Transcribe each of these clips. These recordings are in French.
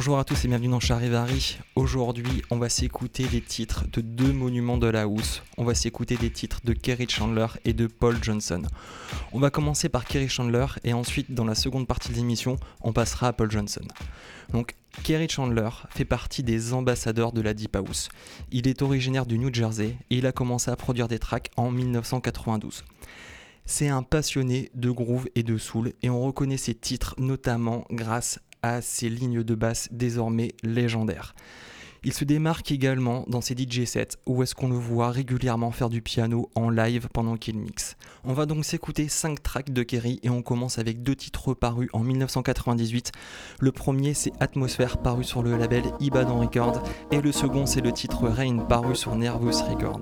Bonjour à tous et bienvenue dans Charivari. Aujourd'hui, on va s'écouter des titres de deux monuments de la house. On va s'écouter des titres de Kerry Chandler et de Paul Johnson. On va commencer par Kerry Chandler et ensuite, dans la seconde partie de l'émission, on passera à Paul Johnson. Donc, Kerry Chandler fait partie des ambassadeurs de la Deep House. Il est originaire du New Jersey et il a commencé à produire des tracks en 1992. C'est un passionné de groove et de soul et on reconnaît ses titres notamment grâce à ses lignes de basse désormais légendaires. Il se démarque également dans ses DJ sets où est-ce qu'on le voit régulièrement faire du piano en live pendant qu'il mixe. On va donc s'écouter 5 tracks de Kerry et on commence avec deux titres parus en 1998. Le premier c'est Atmosphère paru sur le label Ibadan Records et le second c'est le titre Rain paru sur Nervous Records.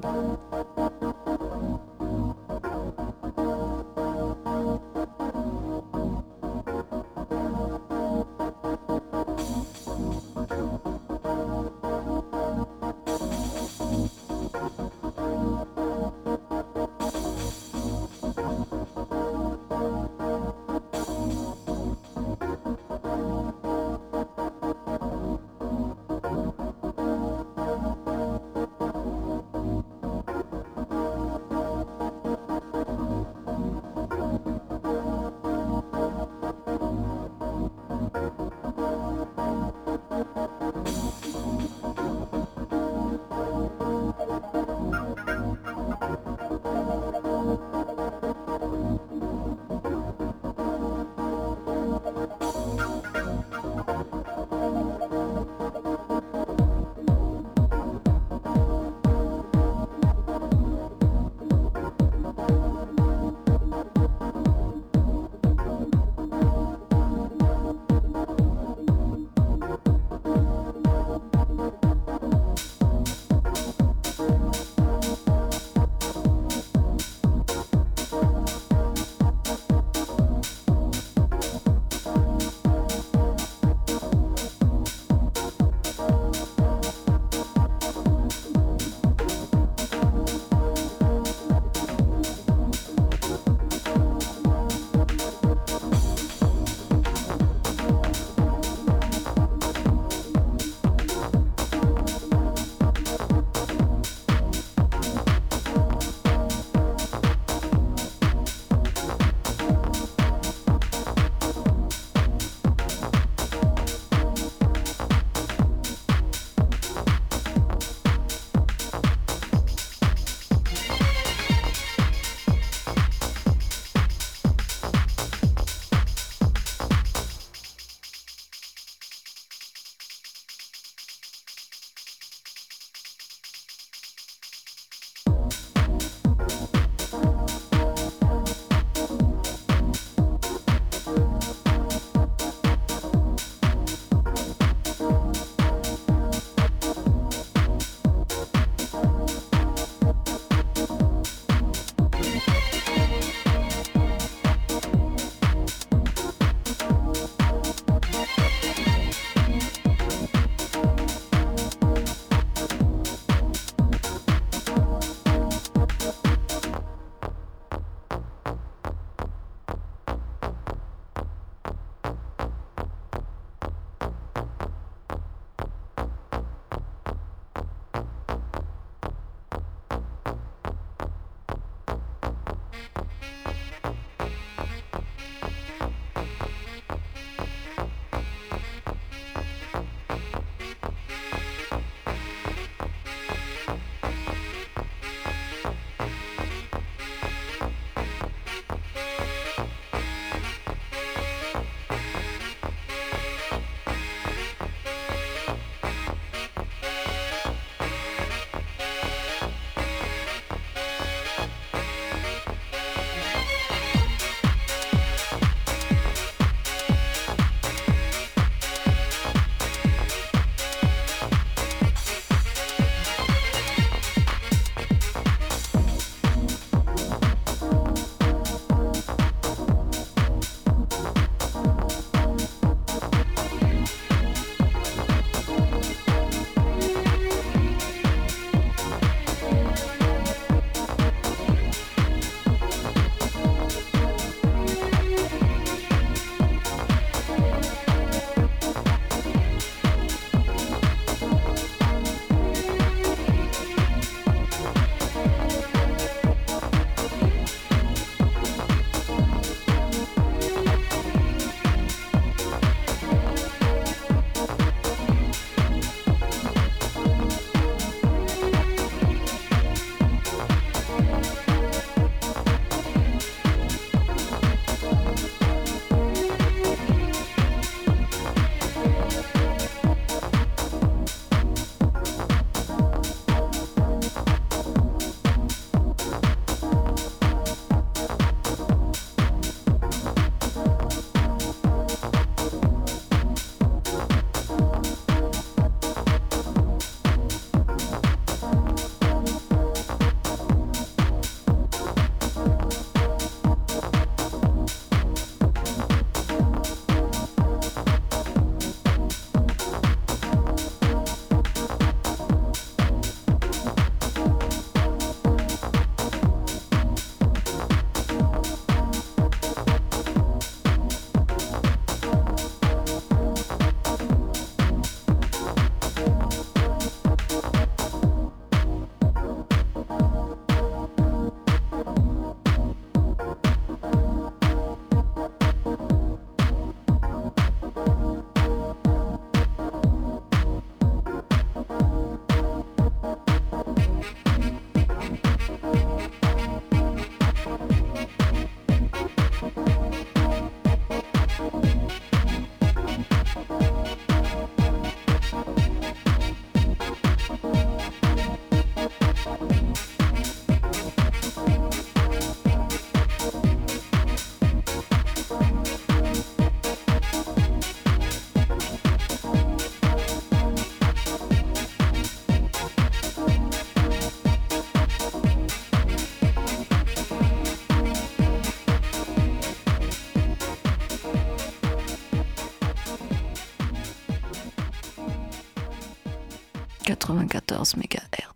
94 MHz.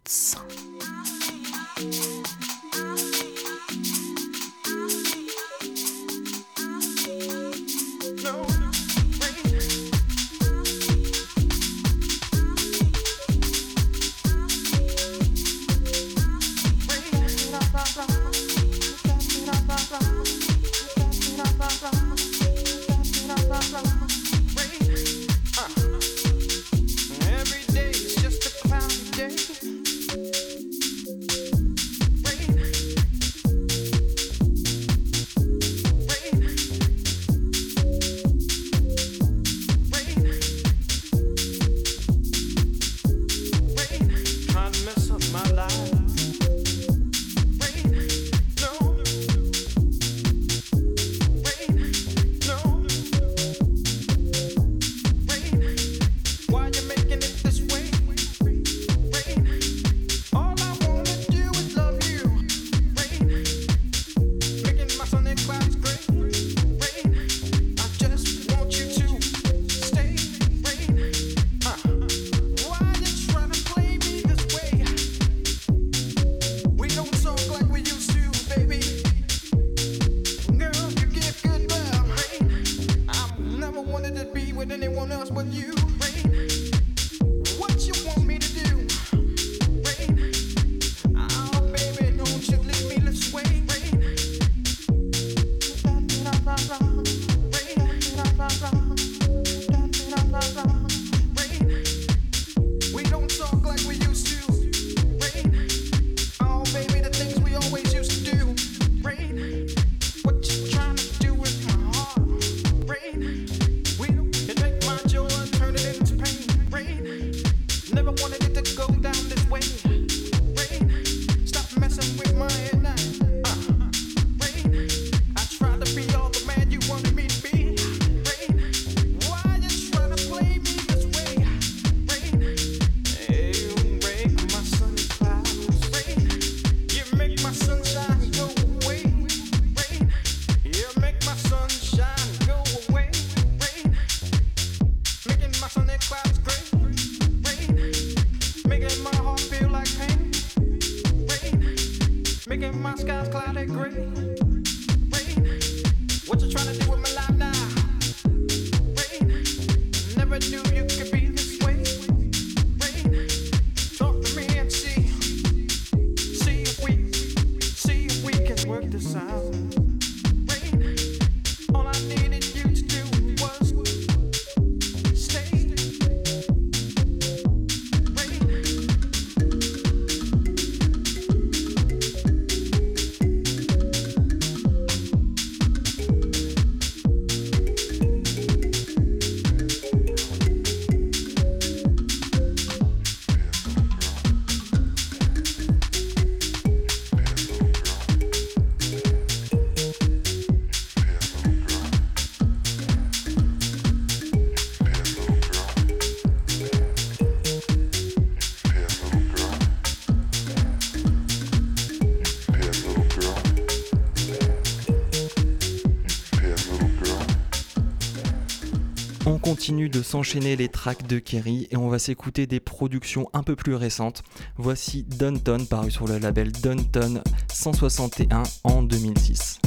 Continue de s'enchaîner les tracks de Kerry et on va s'écouter des productions un peu plus récentes. Voici Dunton paru sur le label Dunton 161 en 2006.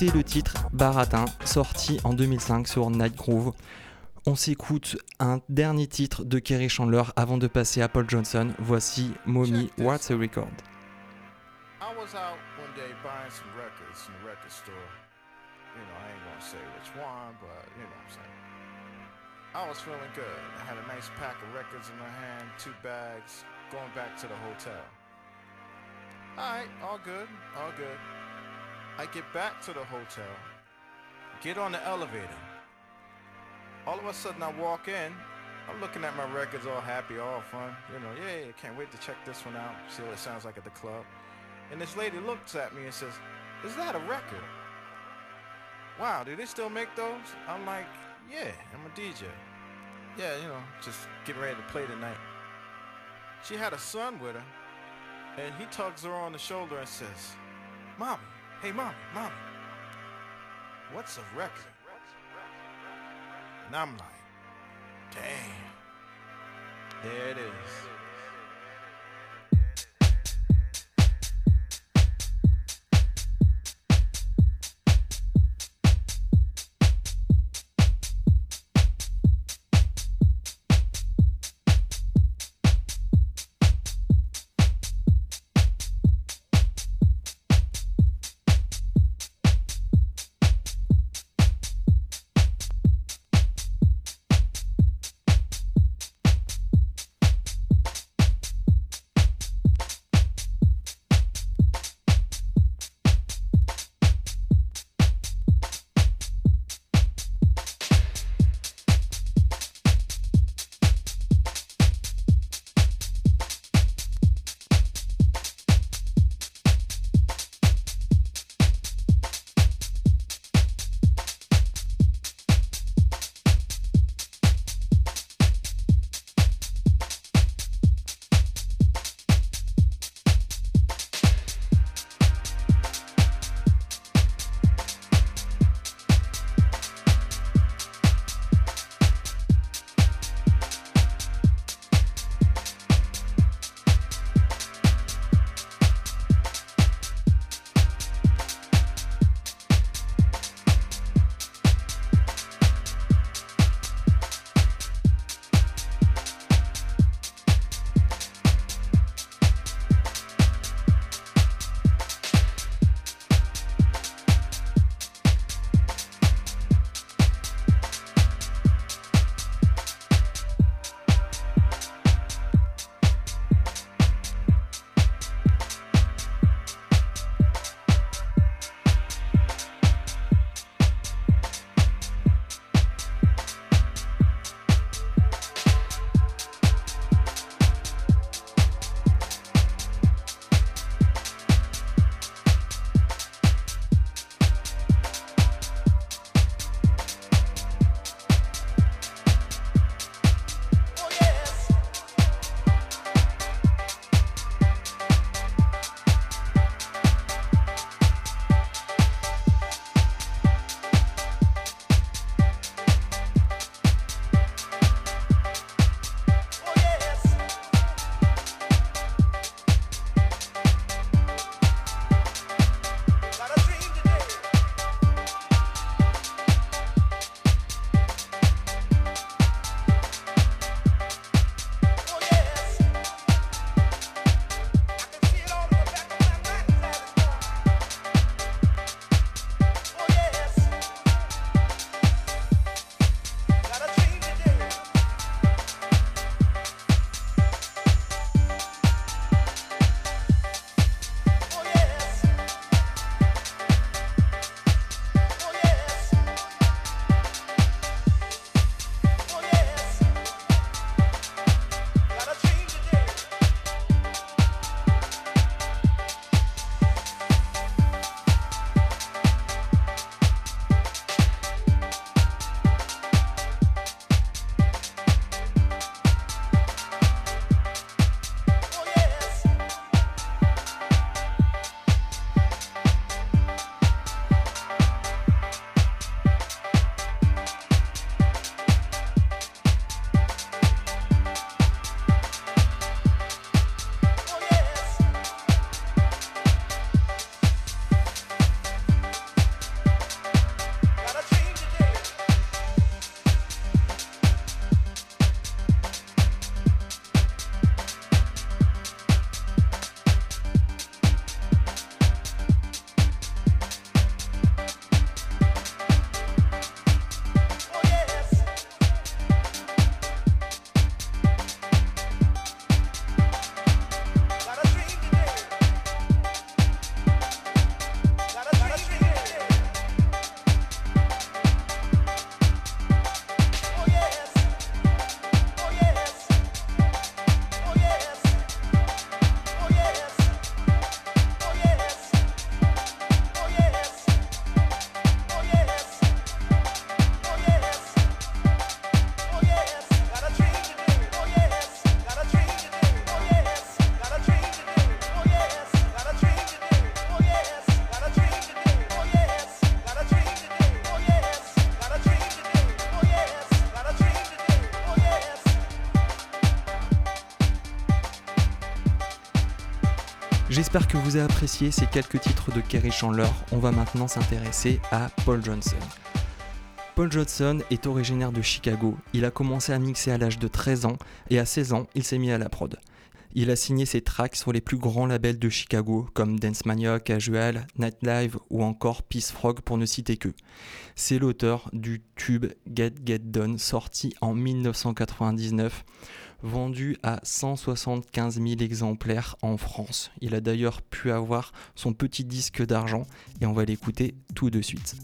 Le titre Baratin, sorti en 2005 sur Night Groove. On s'écoute un dernier titre de Kerry Chandler avant de passer à Paul Johnson. Voici Mommy, What's a Record. I was out one day buying some records in the record store. You know, I ain't gonna say which one, but you know what I'm saying. I was feeling good. I had a nice pack of records in my hand, two bags, going back to the hotel. Alright, all good, all good. I get back to the hotel, get on the elevator. All of a sudden, I walk in. I'm looking at my records, all happy, all fun. You know, yeah, can't wait to check this one out, see what it sounds like at the club. And this lady looks at me and says, Is that a record? Wow, do they still make those? I'm like, Yeah, I'm a DJ. Yeah, you know, just getting ready to play tonight. She had a son with her, and he tugs her on the shoulder and says, Mommy, hey, mommy, mommy, what's a record? And I'm like, damn. There it is. J'espère que vous avez apprécié ces quelques titres de Kerry Chandler. On va maintenant s'intéresser à Paul Johnson. Paul Johnson est originaire de Chicago. Il a commencé à mixer à l'âge de 13 ans et à 16 ans, il s'est mis à la prod. Il a signé ses tracks sur les plus grands labels de Chicago comme Dance Mania, Casual, Nightlife ou encore Peace Frog pour ne citer que. C'est l'auteur du tube Get Get Done sorti en 1999 vendu à 175 000 exemplaires en France. Il a d'ailleurs pu avoir son petit disque d'argent et on va l'écouter tout de suite.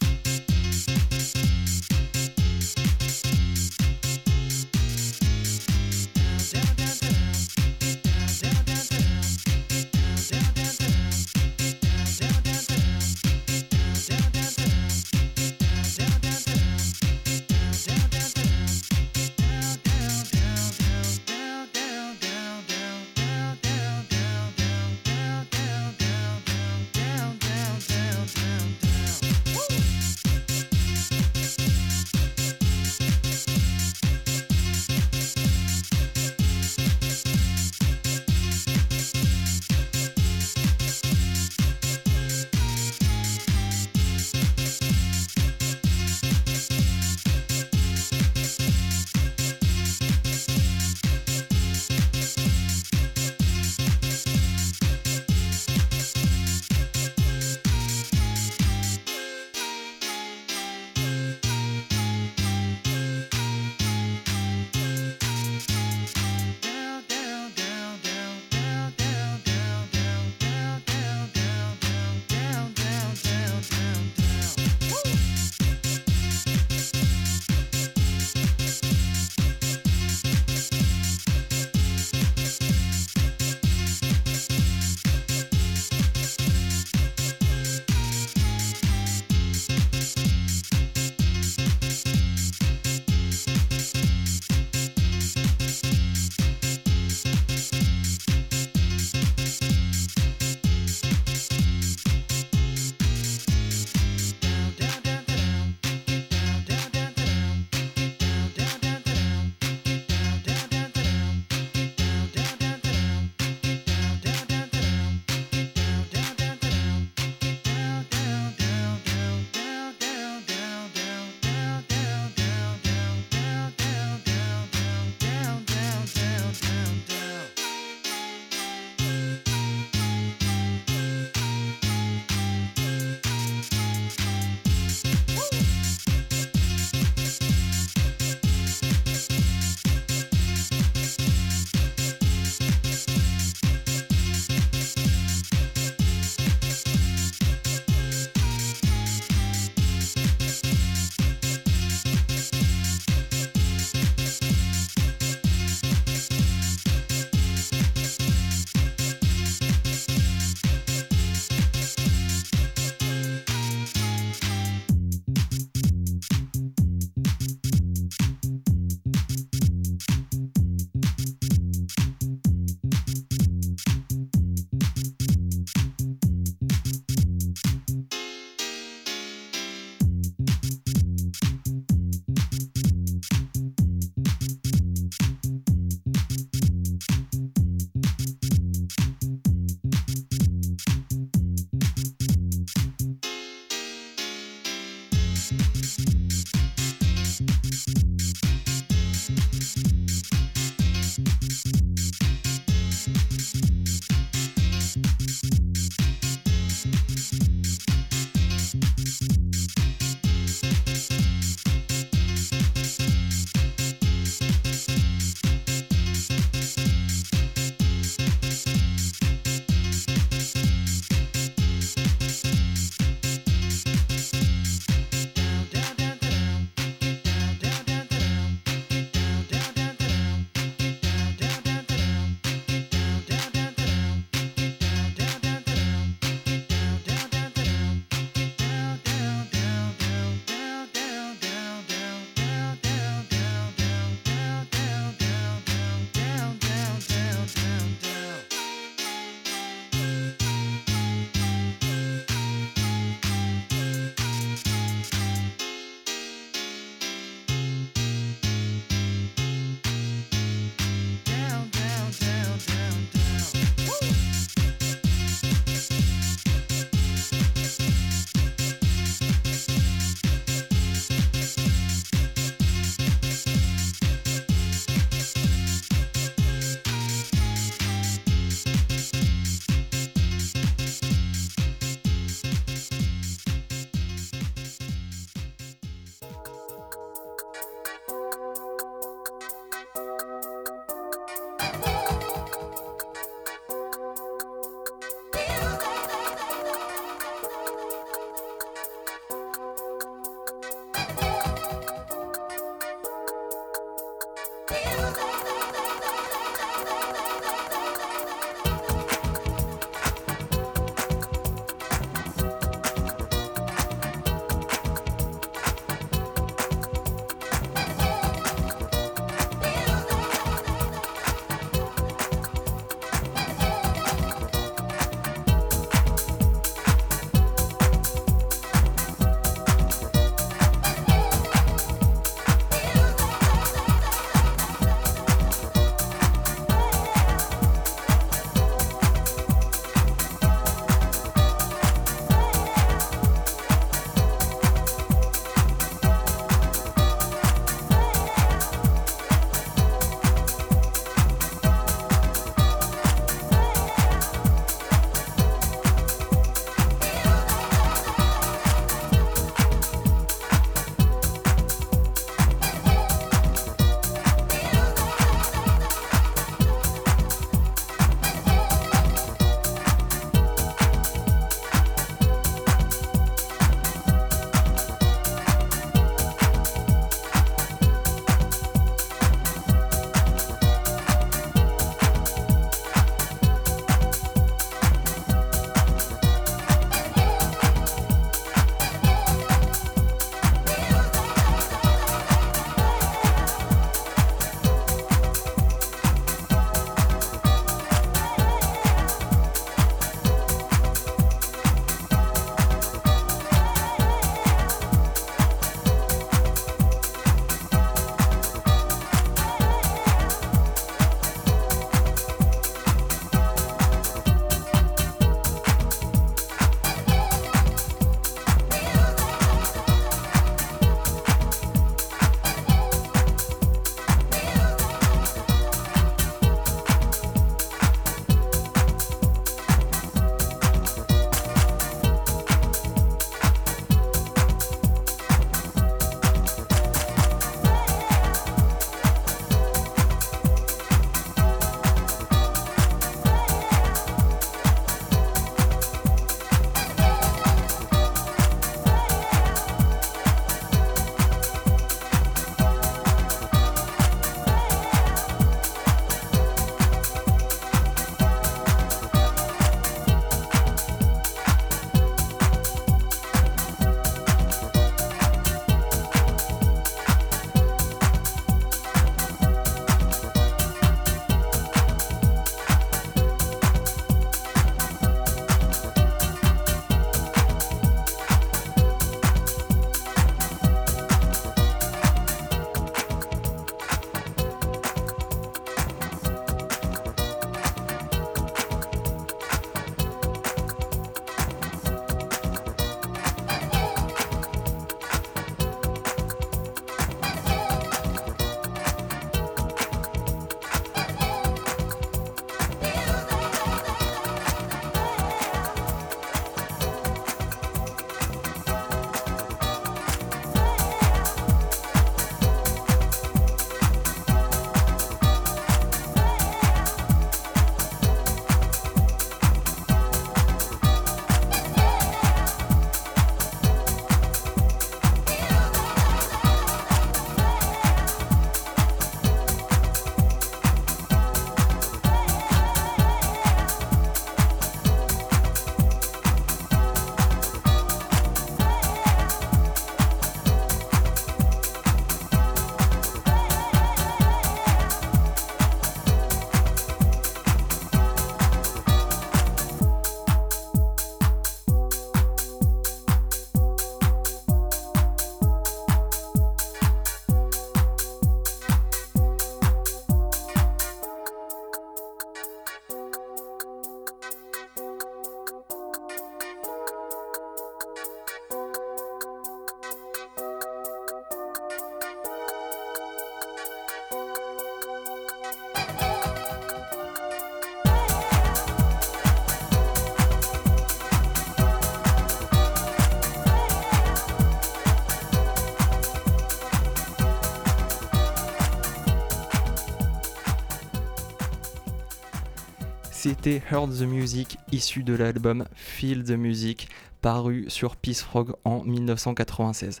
c'était Heard the Music, issu de l'album Feel the Music, paru sur Peace Frog en 1996.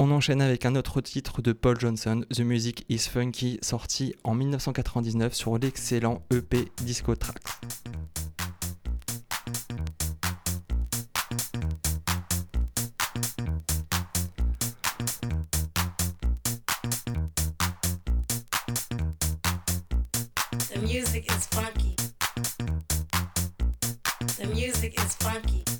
On enchaîne avec un autre titre de Paul Johnson, The Music is Funky, sorti en 1999 sur l'excellent EP Disco Tracks. The music is funky. is funky.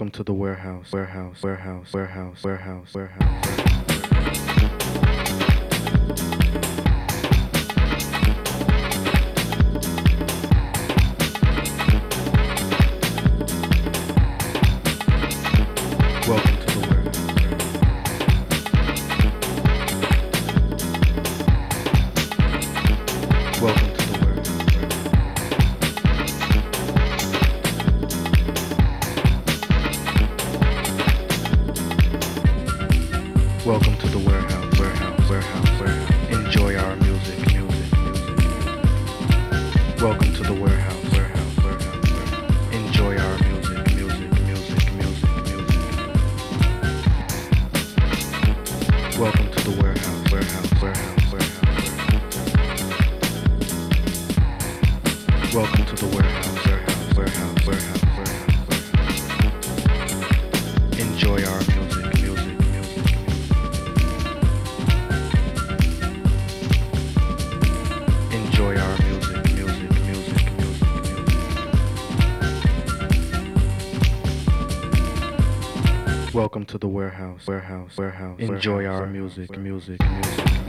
Welcome to the warehouse, warehouse, warehouse, warehouse, warehouse, warehouse. to the warehouse, warehouse, warehouse. Enjoy warehouse, our music, music, music.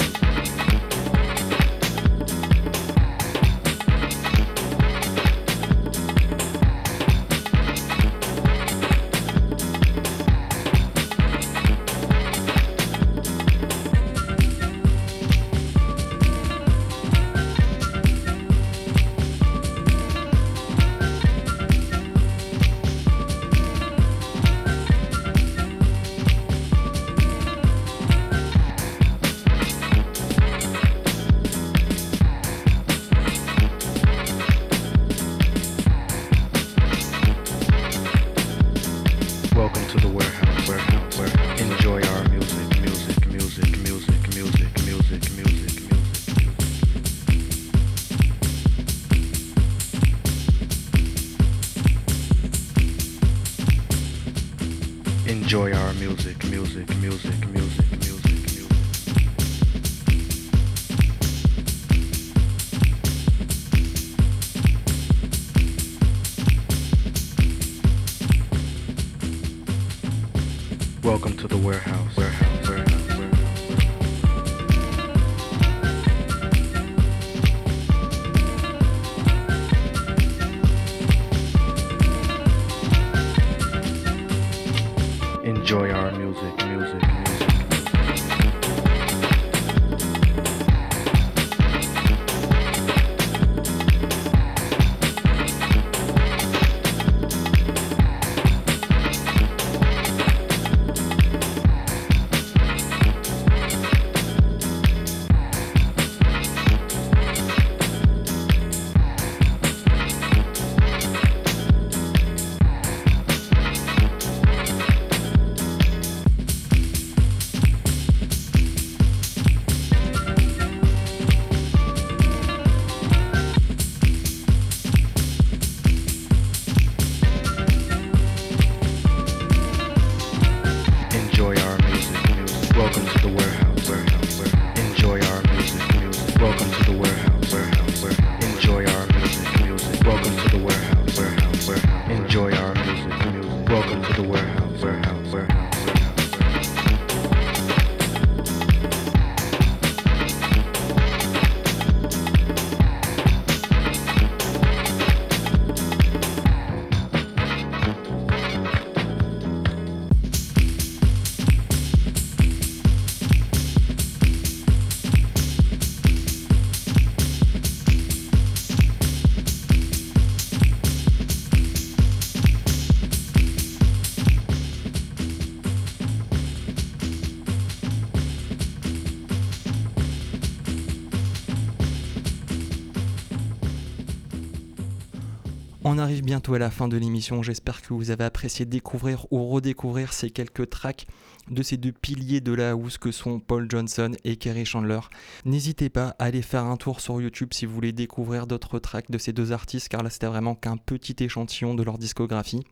bientôt à la fin de l'émission. J'espère que vous avez apprécié découvrir ou redécouvrir ces quelques tracks de ces deux piliers de la house que sont Paul Johnson et Kerry Chandler. N'hésitez pas à aller faire un tour sur YouTube si vous voulez découvrir d'autres tracks de ces deux artistes, car là c'était vraiment qu'un petit échantillon de leur discographie.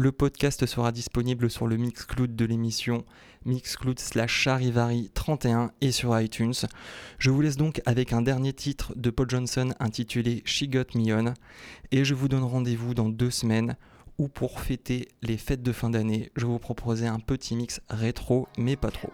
Le podcast sera disponible sur le Mixcloud de l'émission, Mixcloud slash Charivari 31 et sur iTunes. Je vous laisse donc avec un dernier titre de Paul Johnson intitulé She Got Me On et je vous donne rendez-vous dans deux semaines où pour fêter les fêtes de fin d'année, je vous proposais un petit mix rétro mais pas trop.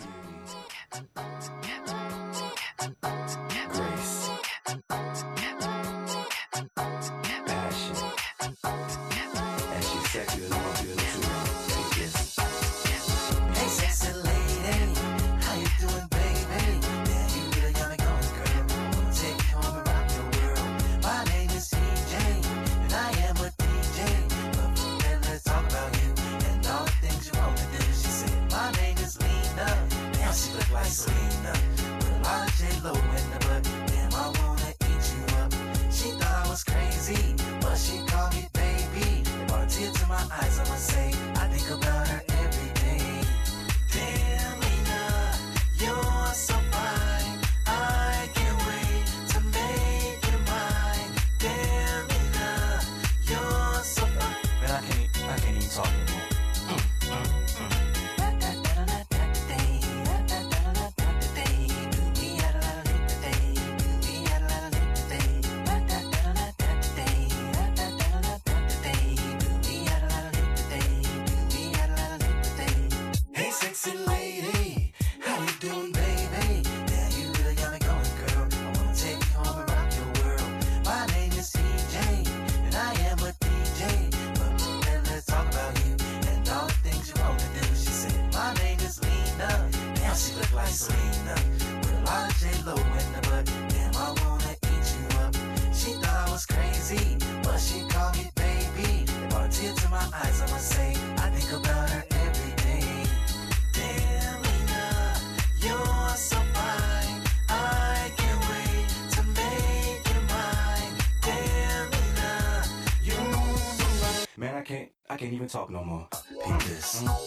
can't even talk no more. Peep.